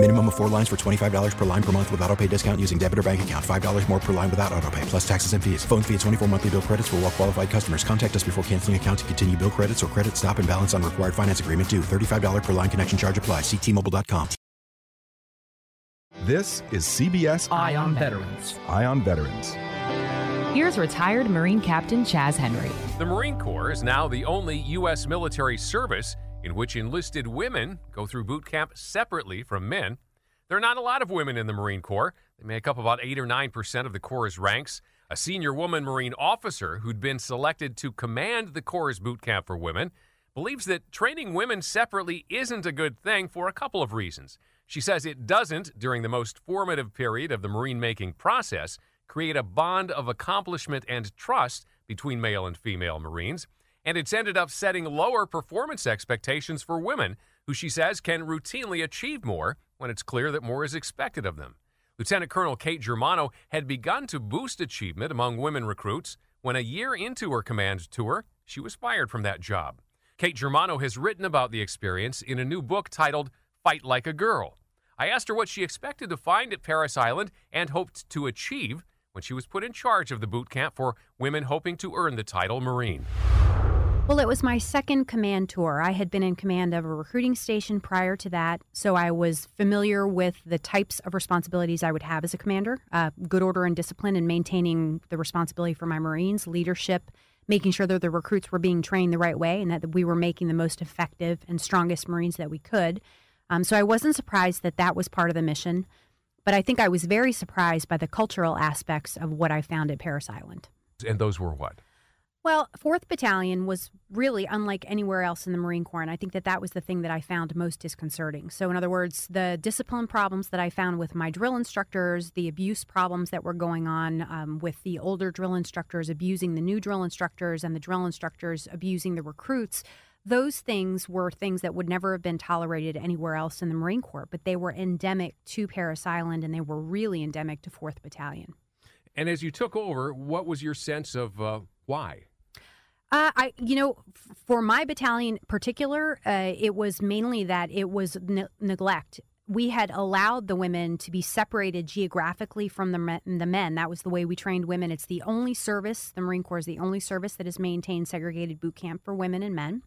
Minimum of four lines for $25 per line per month with auto pay discount using debit or bank account. $5 more per line without auto pay, plus taxes and fees. Phone fee at 24 monthly bill credits for all well qualified customers. Contact us before canceling account to continue bill credits or credit stop and balance on required finance agreement due. $35 per line connection charge apply. Ctmobile.com. This is CBS Eye on Veterans. Eye on Veterans. Here's retired Marine Captain Chaz Henry. The Marine Corps is now the only U.S. military service in which enlisted women go through boot camp separately from men. There are not a lot of women in the Marine Corps. They make up about 8 or 9% of the Corps' ranks. A senior woman Marine officer who'd been selected to command the Corps' boot camp for women believes that training women separately isn't a good thing for a couple of reasons. She says it doesn't, during the most formative period of the Marine making process, create a bond of accomplishment and trust between male and female Marines, and it's ended up setting lower performance expectations for women, who she says can routinely achieve more when it's clear that more is expected of them. Lieutenant Colonel Kate Germano had begun to boost achievement among women recruits when a year into her command tour, she was fired from that job. Kate Germano has written about the experience in a new book titled Fight Like a Girl. I asked her what she expected to find at Parris Island and hoped to achieve when she was put in charge of the boot camp for women hoping to earn the title Marine. Well, it was my second command tour. I had been in command of a recruiting station prior to that, so I was familiar with the types of responsibilities I would have as a commander uh, good order and discipline, and maintaining the responsibility for my Marines, leadership, making sure that the recruits were being trained the right way and that we were making the most effective and strongest Marines that we could. Um, so I wasn't surprised that that was part of the mission, but I think I was very surprised by the cultural aspects of what I found at Parris Island. And those were what? Well, 4th Battalion was really unlike anywhere else in the Marine Corps, and I think that that was the thing that I found most disconcerting. So, in other words, the discipline problems that I found with my drill instructors, the abuse problems that were going on um, with the older drill instructors abusing the new drill instructors and the drill instructors abusing the recruits, those things were things that would never have been tolerated anywhere else in the Marine Corps, but they were endemic to Parris Island and they were really endemic to 4th Battalion. And as you took over, what was your sense of uh, why? Uh, I, you know, for my battalion particular, uh, it was mainly that it was ne- neglect. We had allowed the women to be separated geographically from the men, the men. That was the way we trained women. It's the only service, the Marine Corps is the only service that has maintained segregated boot camp for women and men.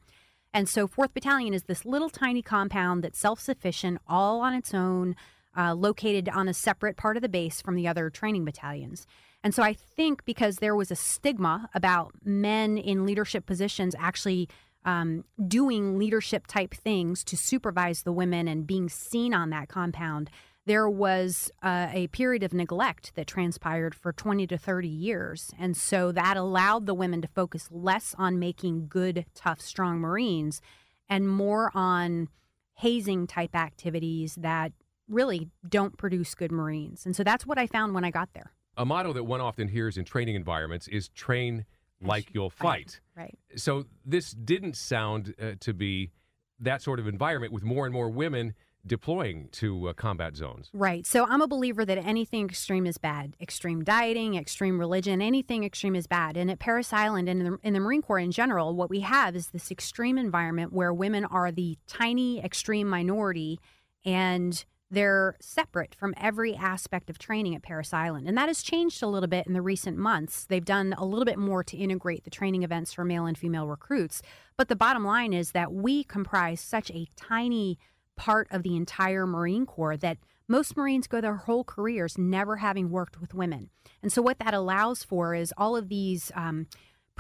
And so, 4th Battalion is this little tiny compound that's self sufficient, all on its own, uh, located on a separate part of the base from the other training battalions. And so, I think because there was a stigma about men in leadership positions actually um, doing leadership type things to supervise the women and being seen on that compound, there was uh, a period of neglect that transpired for 20 to 30 years. And so that allowed the women to focus less on making good, tough, strong Marines and more on hazing type activities that really don't produce good Marines. And so that's what I found when I got there. A motto that one often hears in training environments is train like you'll fight. Right. So this didn't sound uh, to be that sort of environment with more and more women deploying to uh, combat zones. Right. So I'm a believer that anything extreme is bad. Extreme dieting, extreme religion, anything extreme is bad. And at Parris Island and in the, in the Marine Corps in general, what we have is this extreme environment where women are the tiny extreme minority and they're separate from every aspect of training at Parris Island. And that has changed a little bit in the recent months. They've done a little bit more to integrate the training events for male and female recruits. But the bottom line is that we comprise such a tiny part of the entire Marine Corps that most Marines go their whole careers never having worked with women. And so, what that allows for is all of these um,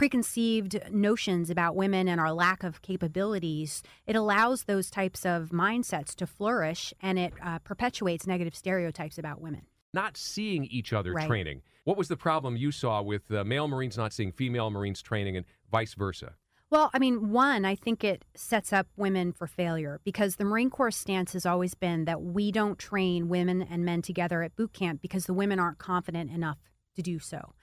preconceived notions about women and our lack of capabilities. It allows those types of mindsets to flourish and it uh, perpetuates negative stereotypes about women. Not seeing each other Right. training. What was the problem you saw with uh, male Marines not seeing female Marines training and vice versa? Well, I mean, one, I think it sets up women for failure because the Marine Corps stance has always been that we don't train women and men together at boot camp because the women aren't confident enough to do so.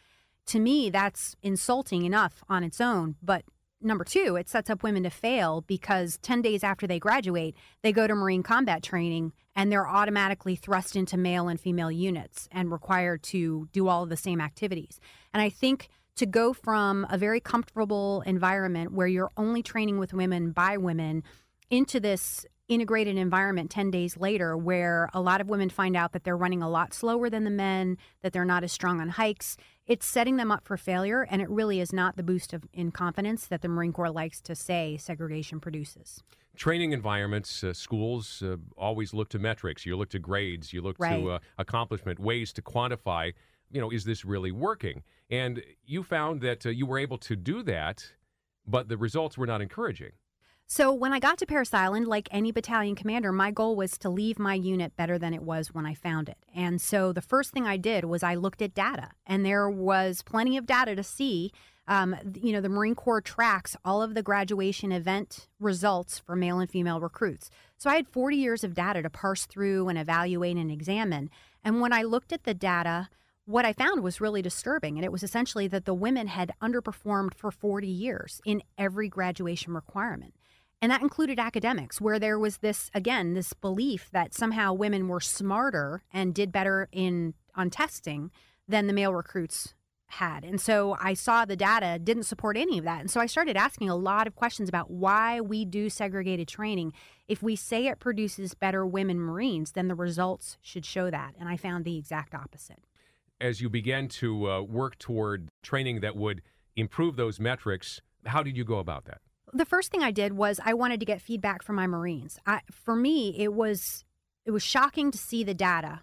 To me, that's insulting enough on its own. But number two, it sets up women to fail because 10 days after they graduate, they go to Marine combat training and they're automatically thrust into male and female units and required to do all of the same activities. And I think to go from a very comfortable environment where you're only training with women by women into this integrated environment 10 days later where a lot of women find out that they're running a lot slower than the men, that they're not as strong on hikes. It's setting them up for failure, and it really is not the boost of in confidence that the Marine Corps likes to say segregation produces. Training environments, uh, schools uh, always look to metrics. You look to grades, you look Right. to uh, accomplishment, ways to quantify, you know, is this really working? And you found that uh, you were able to do that, but the results were not encouraging. So when I got to Parris Island, like any battalion commander, my goal was to leave my unit better than it was when I found it. And so the first thing I did was I looked at data, and there was plenty of data to see. Um, you know, the Marine Corps tracks all of the graduation event results for male and female recruits. So I had 40 years of data to parse through and evaluate and examine. And when I looked at the data, what I found was really disturbing. And it was essentially that the women had underperformed for 40 years in every graduation requirement. And that included academics, where there was this, again, this belief that somehow women were smarter and did better in on testing than the male recruits had. And so I saw the data didn't support any of that. And so I started asking a lot of questions about why we do segregated training. If we say it produces better women Marines, then the results should show that. And I found the exact opposite. As you began to uh, work toward training that would improve those metrics, how did you go about that? The first thing I did was I wanted to get feedback from my Marines. I, for me, it was it was shocking to see the data,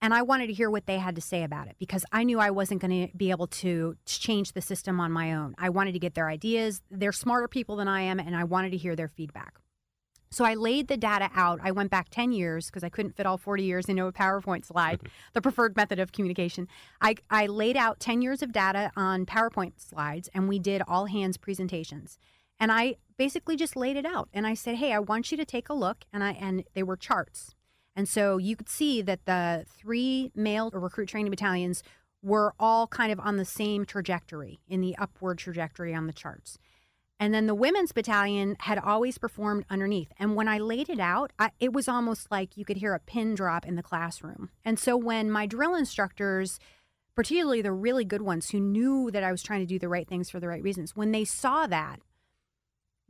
and I wanted to hear what they had to say about it because I knew I wasn't going to be able to change the system on my own. I wanted to get their ideas. They're smarter people than I am, and I wanted to hear their feedback. So I laid the data out. I went back 10 years because I couldn't fit all 40 years into a PowerPoint slide, the preferred method of communication. I, I laid out 10 years of data on PowerPoint slides, and we did all hands presentations. And I basically just laid it out. And I said, hey, I want you to take a look. And, I, and they were charts. And so you could see that the three male recruit training battalions were all kind of on the same trajectory, in the upward trajectory on the charts. And then the women's battalion had always performed underneath. And when I laid it out, I, it was almost like you could hear a pin drop in the classroom. And so when my drill instructors, particularly the really good ones who knew that I was trying to do the right things for the right reasons, when they saw that,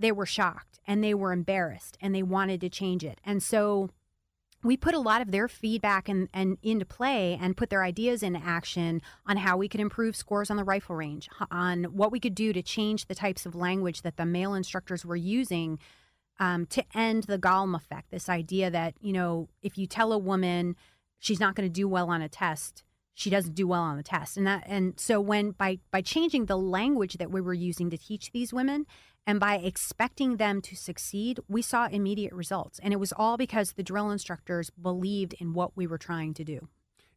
they were shocked and they were embarrassed and they wanted to change it. And so we put a lot of their feedback and, and into play and put their ideas into action on how we could improve scores on the rifle range, on what we could do to change the types of language that the male instructors were using um, to end the Golem effect. This idea that, you know, if you tell a woman she's not going to do well on a test, she doesn't do well on the test. And that and so when by by changing the language that we were using to teach these women and by expecting them to succeed, we saw immediate results. And it was all because the drill instructors believed in what we were trying to do.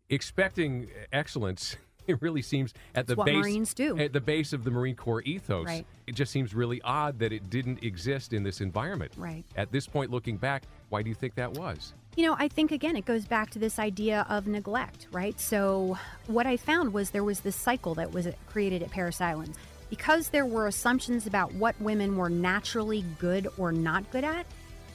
Expecting excellence, it really seems at the base Marines do. at the base of the Marine Corps ethos. Right. It just seems really odd that it didn't exist in this environment. Right. At this point, looking back, why do you think that was? You know, I think again, it goes back to this idea of neglect, right? So, what I found was there was this cycle that was created at Parris Island. Because there were assumptions about what women were naturally good or not good at,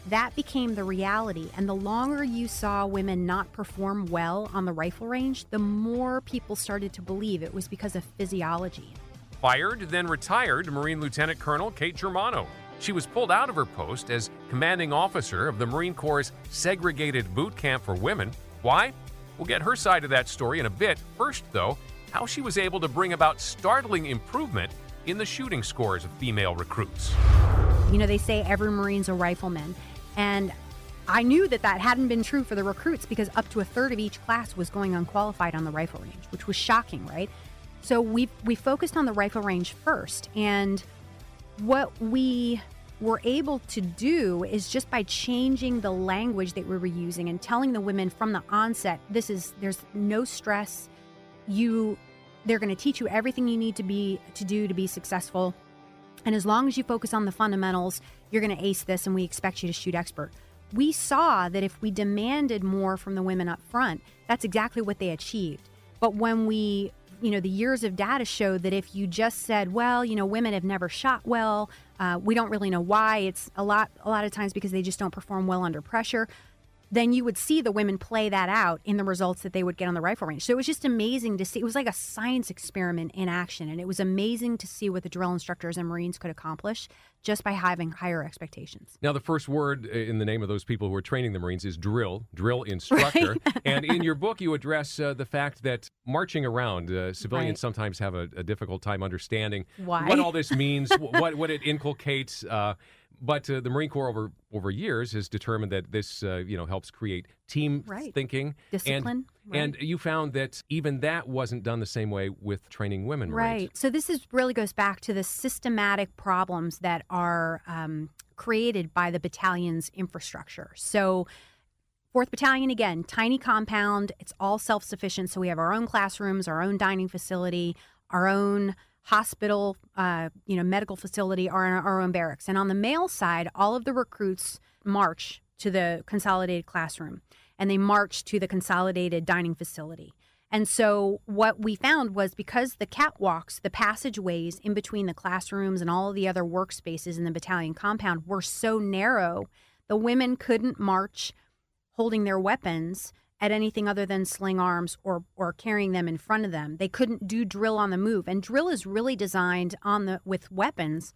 that became the reality. And the longer you saw women not perform well on the rifle range, the more people started to believe it was because of physiology. Fired, then retired Marine Lieutenant Colonel Kate Germano. She was pulled out of her post as commanding officer of the Marine Corps' segregated boot camp for women. Why? We'll get her side of that story in a bit. First, though, how she was able to bring about startling improvement in the shooting scores of female recruits. You know, they say every Marine's a rifleman. And I knew that that hadn't been true for the recruits because up to a third of each class was going unqualified on the rifle range, which was shocking, right? So we we focused on the rifle range first, and what we were able to do is just by changing the language that we were using and telling the women from the onset, this is there's no stress. You they're going to teach you everything you need to be to do to be successful. And as long as you focus on the fundamentals, you're going to ace this, and we expect you to shoot expert. We saw that if we demanded more from the women up front, that's exactly what they achieved. But when we, you know, the years of data show that if you just said, well, you know, women have never shot well, uh, we don't really know why. It's a lot, a lot of times because they just don't perform well under pressure. Then you would see the women play that out in the results that they would get on the rifle range. So it was just amazing to see. It was like a science experiment in action, and it was amazing to see what the drill instructors and Marines could accomplish just by having higher expectations. Now, the first word in the name of those people who are training the Marines is drill, drill instructor. Right. and in your book, you address uh, the fact that marching around, uh, civilians right. sometimes have a, a, difficult time understanding Why? what all this means, what what it inculcates. Uh, but uh, the Marine Corps over over years has determined that this uh, you know helps create team right. thinking, discipline, and, right. and you found that even that wasn't done the same way with training women. Right. So this is really goes back to the systematic problems that are um, created by the battalion's infrastructure. So. Fourth Battalion, again, tiny compound. It's all self sufficient. So we have our own classrooms, our own dining facility, our own hospital, uh, you know, medical facility, or in our own barracks. And on the male side, all of the recruits march to the consolidated classroom and they march to the consolidated dining facility. And so what we found was because the catwalks, the passageways in between the classrooms and all the other workspaces in the battalion compound were so narrow, the women couldn't march holding their weapons at anything other than sling arms or or carrying them in front of them. They couldn't do drill on the move. And drill is really designed on the with weapons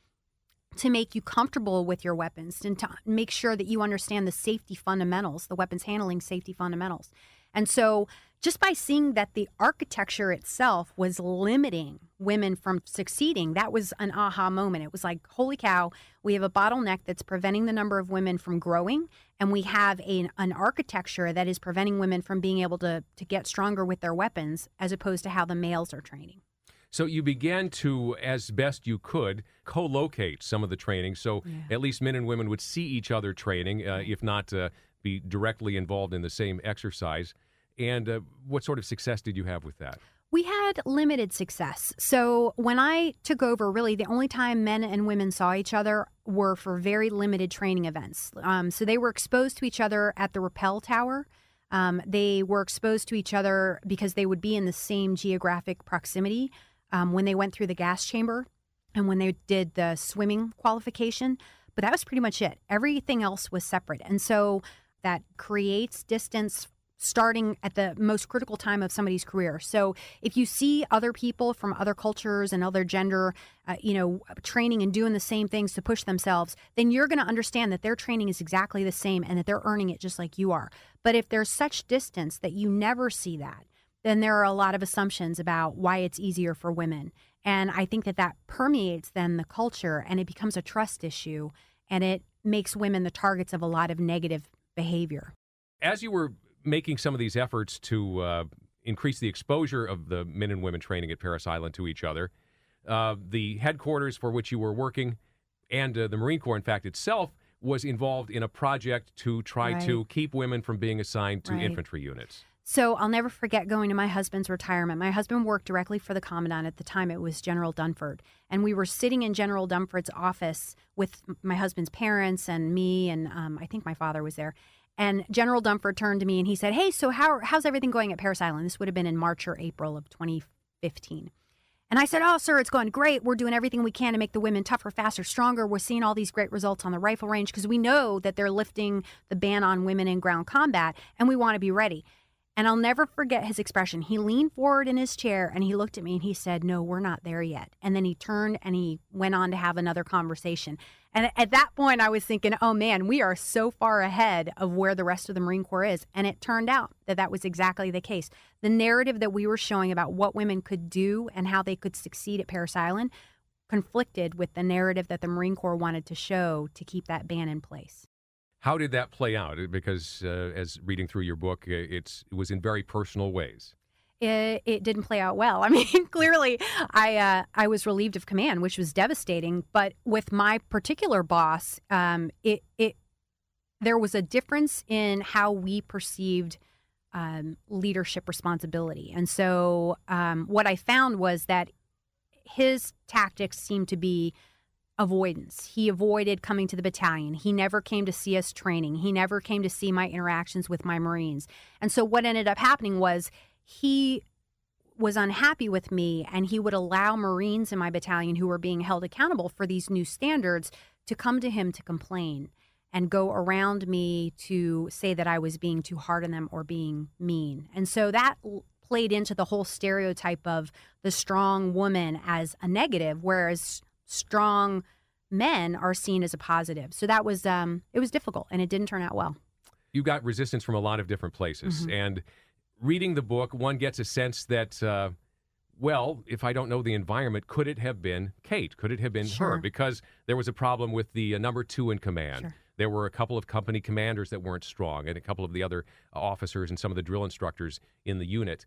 to make you comfortable with your weapons and to make sure that you understand the safety fundamentals, the weapons handling safety fundamentals. And so just by seeing that the architecture itself was limiting women from succeeding, that was an aha moment. It was like, holy cow, we have a bottleneck that's preventing the number of women from growing, and we have a, an architecture that is preventing women from being able to, to get stronger with their weapons as opposed to how the males are training. So you began to, as best you could, co-locate some of the training, so yeah. at least men and women would see each other training, uh, if not uh, be directly involved in the same exercise. And uh, what sort of success did you have with that? We had limited success. So when I took over, really the only time men and women saw each other were for very limited training events. Um, so they were exposed to each other at the rappel tower. Um, they were exposed to each other because they would be in the same geographic proximity um, when they went through the gas chamber and when they did the swimming qualification. But that was pretty much it. Everything else was separate. And so that creates distance starting at the most critical time of somebody's career. So if you see other people from other cultures and other gender, uh, you know, training and doing the same things to push themselves, then you're going to understand that their training is exactly the same and that they're earning it just like you are. But if there's such distance that you never see that, then there are a lot of assumptions about why it's easier for women. And I think that that permeates then the culture and it becomes a trust issue and it makes women the targets of a lot of negative behavior. As you were making some of these efforts to uh, increase the exposure of the men and women training at Parris Island to each other. Uh, the headquarters for which you were working and uh, the Marine Corps, in fact, itself was involved in a project to try right. to keep women from being assigned to right. infantry units. So I'll never forget going to my husband's retirement. My husband worked directly for the commandant at the time. It was General Dunford. And we were sitting in General Dunford's office with my husband's parents and me, and um, I think my father was there. And General Dunford turned to me and he said, Hey, so how, how's everything going at Parris Island? This would have been in March or April of 2015. And I said, Oh, sir, it's going great. We're doing everything we can to make the women tougher, faster, stronger. We're seeing all these great results on the rifle range because we know that they're lifting the ban on women in ground combat and we want to be ready. And I'll never forget his expression. He leaned forward in his chair and he looked at me and he said, No, we're not there yet. And then he turned and he went on to have another conversation. And at that point, I was thinking, Oh man, we are so far ahead of where the rest of the Marine Corps is. And it turned out that that was exactly the case. The narrative that we were showing about what women could do and how they could succeed at Parris Island conflicted with the narrative that the Marine Corps wanted to show to keep that ban in place. How did that play out? Because uh, as reading through your book, it was in very personal ways. It, it didn't play out well. I mean, clearly, I uh, I was relieved of command, which was devastating. But with my particular boss, um, it it there was a difference in how we perceived um, leadership responsibility, and so um, what I found was that his tactics seemed to be avoidance. He avoided coming to the battalion. He never came to see us training. He never came to see my interactions with my Marines. And so what ended up happening was he was unhappy with me and he would allow Marines in my battalion who were being held accountable for these new standards to come to him to complain. and go around me to say that I was being too hard on them or being mean. And so that l- played into the whole stereotype of the strong woman as a negative, whereas strong men are seen as a positive. So that was um, it was difficult and it didn't turn out well. You got resistance from a lot of different places, Mm-hmm. and reading the book, one gets a sense that. Uh, well, if I don't know the environment, could it have been Kate? Could it have been her? Because there was a problem with the uh, number two in command. Sure. There were a couple of company commanders that weren't strong, and a couple of the other officers and some of the drill instructors in the unit.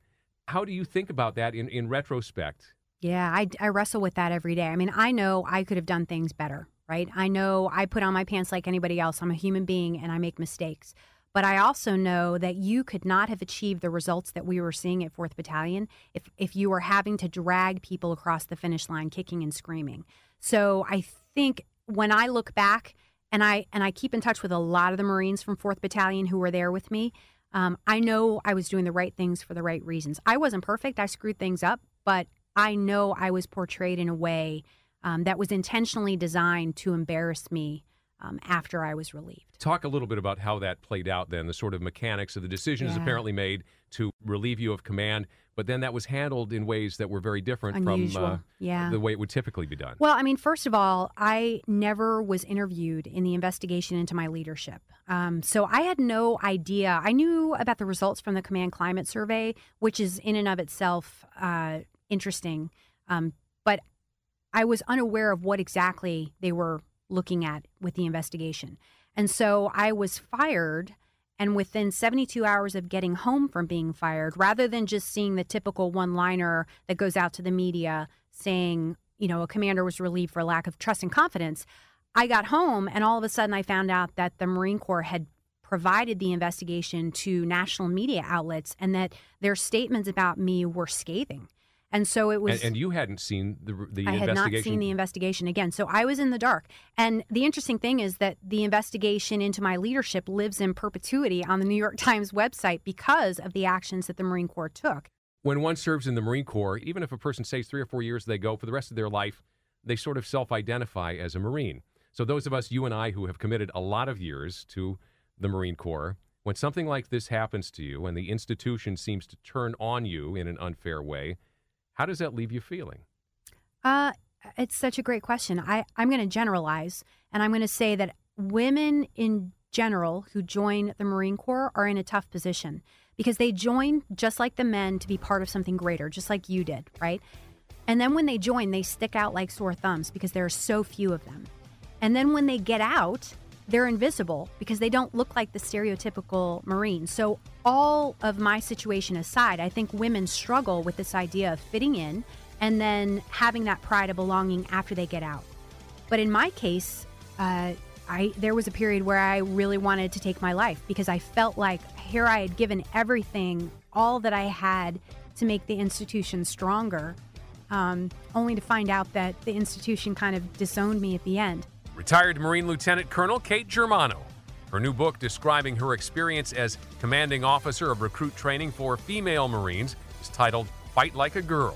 How do you think about that in, in retrospect? Yeah, I, I wrestle with that every day. I mean, I know I could have done things better, right? I know I put on my pants like anybody else. I'm a human being and I make mistakes. But I also know that you could not have achieved the results that we were seeing at 4th Battalion if, if you were having to drag people across the finish line kicking and screaming. So I think when I look back and I and I keep in touch with a lot of the Marines from 4th Battalion who were there with me, um, I know I was doing the right things for the right reasons. I wasn't perfect. I screwed things up, but I know I was portrayed in a way um, that was intentionally designed to embarrass me um, after I was relieved. Talk a little bit about how that played out then, the sort of mechanics of the decisions Yeah. apparently made to relieve you of command, but then that was handled in ways that were very different Unusual. from uh, Yeah. the way it would typically be done. Well, I mean, first of all, I never was interviewed in the investigation into my leadership. Um, so I had no idea. I knew about the results from the Command Climate Survey, which is in and of itself uh, interesting. Um, but I was unaware of what exactly they were looking at with the investigation. And so I was fired. And within 72 hours of getting home from being fired, rather than just seeing the typical one liner that goes out to the media saying, you know, a commander was relieved for lack of trust and confidence, I got home and all of a sudden I found out that the Marine Corps had provided the investigation to national media outlets and that their statements about me were scathing. And so it was. and, and you hadn't seen the the I had not seen the investigation again. So I was in the dark. And the interesting thing is that the investigation into my leadership lives in perpetuity on the New York Times website because of the actions that the Marine Corps took. when one serves in the Marine Corps, even if a person stays three or four years, they go for the rest of their life, they sort of self identify as a Marine. So, those of us, you and I, who have committed a lot of years to the Marine Corps, when something like this happens to you and the institution seems to turn on you in an unfair way, how does that leave you feeling? Uh, it's such a great question. I, I'm going to generalize and I'm going to say that women in general who join the Marine Corps are in a tough position because they join just like the men to be part of something greater, just like you did, right? And then when they join, they stick out like sore thumbs because there are so few of them. And then when they get out, they're invisible because they don't look like the stereotypical Marine. So, all of my situation aside, I think women struggle with this idea of fitting in and then having that pride of belonging after they get out. But in my case, uh, I there was a period where I really wanted to take my life because I felt like here I had given everything, all that I had to make the institution stronger, um, only to find out that the institution kind of disowned me at the end. Retired Marine Lieutenant Colonel Kate Germano. Her new book describing her experience as commanding officer of recruit training for female Marines is titled Fight Like a Girl.